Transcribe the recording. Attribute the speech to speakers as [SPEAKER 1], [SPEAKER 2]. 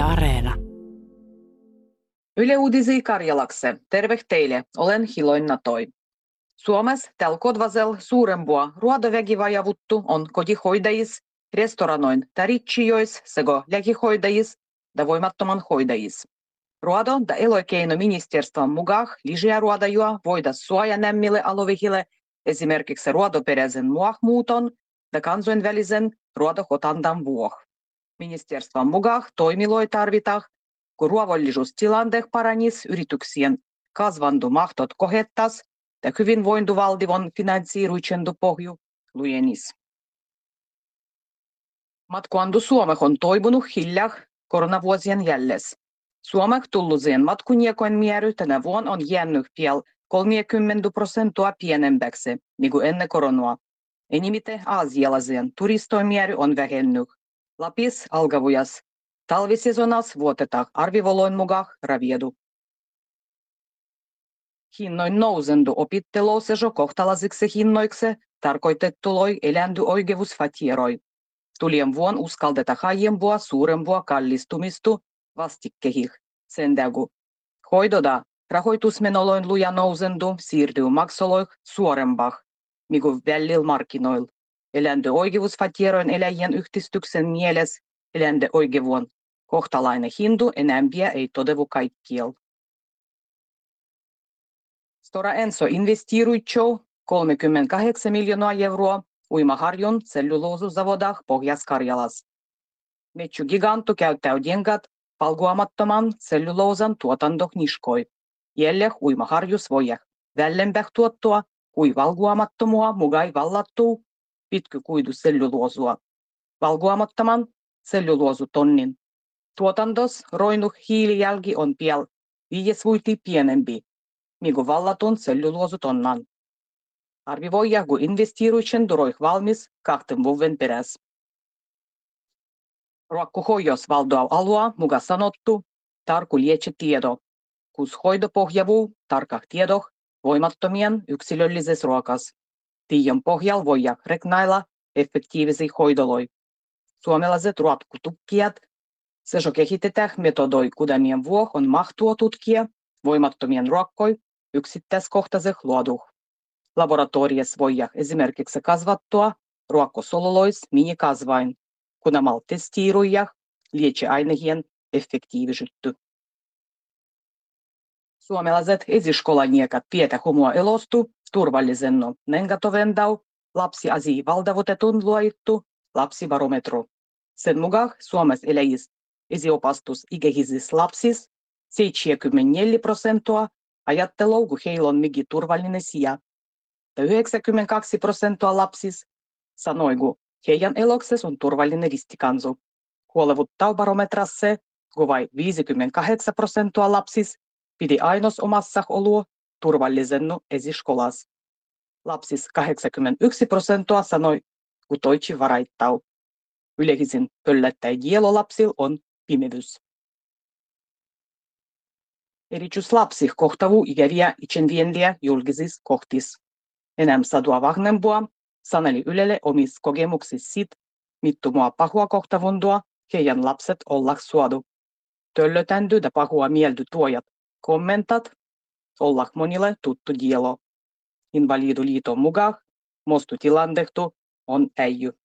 [SPEAKER 1] Yle Areena.
[SPEAKER 2] Yle Uudisi Karjalakse. Terve teille. Olen Hiloin Natoi. Suomessa tällä kodvasel suurempua ruodoväkivajavuttu on kotihoidajis, restoranoin taritsijois sekä läkihoidajis ja voimattoman hoidajis. Ruodo da elokeinoministeriön mukaan lisää ruodajua voida suojanemmille alueille esimerkiksi ruodoperäisen muahmuuton ja kansainvälisen ruodohotandan vuoksi. Ministeriön mukaan toimiloi tarvitaan, kun ruovollisuustilanteet paranis yrityksien kasvandu mahtot kohettas ja hyvinvointivaltion finansiiruitsendu pohju lujenis. Matkuandu Suomeh on toipunut hiljaa koronavuosien jälles. Suomeh tullusien matkuniekojen määrä tänä vuonna on jäänyt vielä 30 prosenttia pienemmäksi, niin kuin ennen koronaa. Enimite aasialaisen turistojen määrä on vähennyt. Lapis alkavujas talvisezonas vuotetaan arvivoloin mukaan raviedu. Hinnoin nousendu opittelousejo kohtalasiksi hinnoiksi tarkoitettuloi eländy oikeusfatieroi. Tulien vuon uskalteta aiempua suurempua kallistumistu vastikkehih. Sen tägu. Hoidoda rahoitusmenoloin luja nousendu siirtyy maksoloih suorempah, mikä välillä markkinoilla. Eländy oikeusfatieroin eläjien yhdistyksen mieles eländy oikeuon kohtalainen hindu enämpiä ei todevu kaikkiel. Stora Enso investiiruitsou 38 miljoonaa euroa Uimaharjun celluloosuzavodах Pohjas-Karjalas. Metsy gigantu käyttää diengat palguamattoman celluloosan tuotantokniskoi. Jäljeh uimaharjus voijah vällempää tuottua kui valguamattomua mugai vallattuu pitkykuidu celluloosua. Valguamattoman celluloosutonnin tuotantos roinuh hiilijälki on piel viides vuiti pienempi, mikä vallatun celluloosutonnaan. Arvioija, kun investiiruitsen duroih valmis kahten vuoden peräs. Ruokkuhoidos valdoa alua, muka sanottu, tarku lietse tiedo, kus hoido pohjavuu tarkah tiedoh voimattomien yksilöllises ruokas. Tiion pohjal voija reknailla effektiivisi hoidoloi. Suomalaiset ruokkutukkijat sejo kehitetään metodoi, kudamien vuoh on mahtua tutkia voimattomien ruokkoi yksittäiskohtaiseh luoduh. Laboratoriassa voidaan esimerkiksi kasvattua ruokkosolulois minikasvain, kun mal testiiruja liečiainehien effektiivisyyttä. Suomalaiset esiskolaniekat pietä humua elostu turvallisenno nengatovendau lapsi asi valdavutetun luoittu lapsibarometru. Sen mukaan Suomessa eläjis esiopastus ikäisis lapsis 74 prosenttia ajatteluu, kun heillä on migi turvallinen sija. Ja 92 prosenttia lapsis sanoi, kun heidän elokses on turvallinen ristikansu. Huolevuttaa barometrasse, kun vain 58 prosenttia lapsis piti ainos omassa oluo turvallisennu esiskolas. Lapsis 81 prosenttia sanoi, kun toitsi varaittau. Yleisin pöllättäjä lapsil on pimevyys. Erityislapsi kohtavu ikäviä itsenvientiä julkisissa kohtis. Enää sadua vahvempua saneli Ylelle omis kokemuksissa sit, mittumua pahua kohtavundua heidän lapset ollak suodu. Töllötändy ja pahua mieldy tuojat kommentat ollak monille tuttu dielo. Invaliduliiton mukaan mostu tilandehtu on äijy.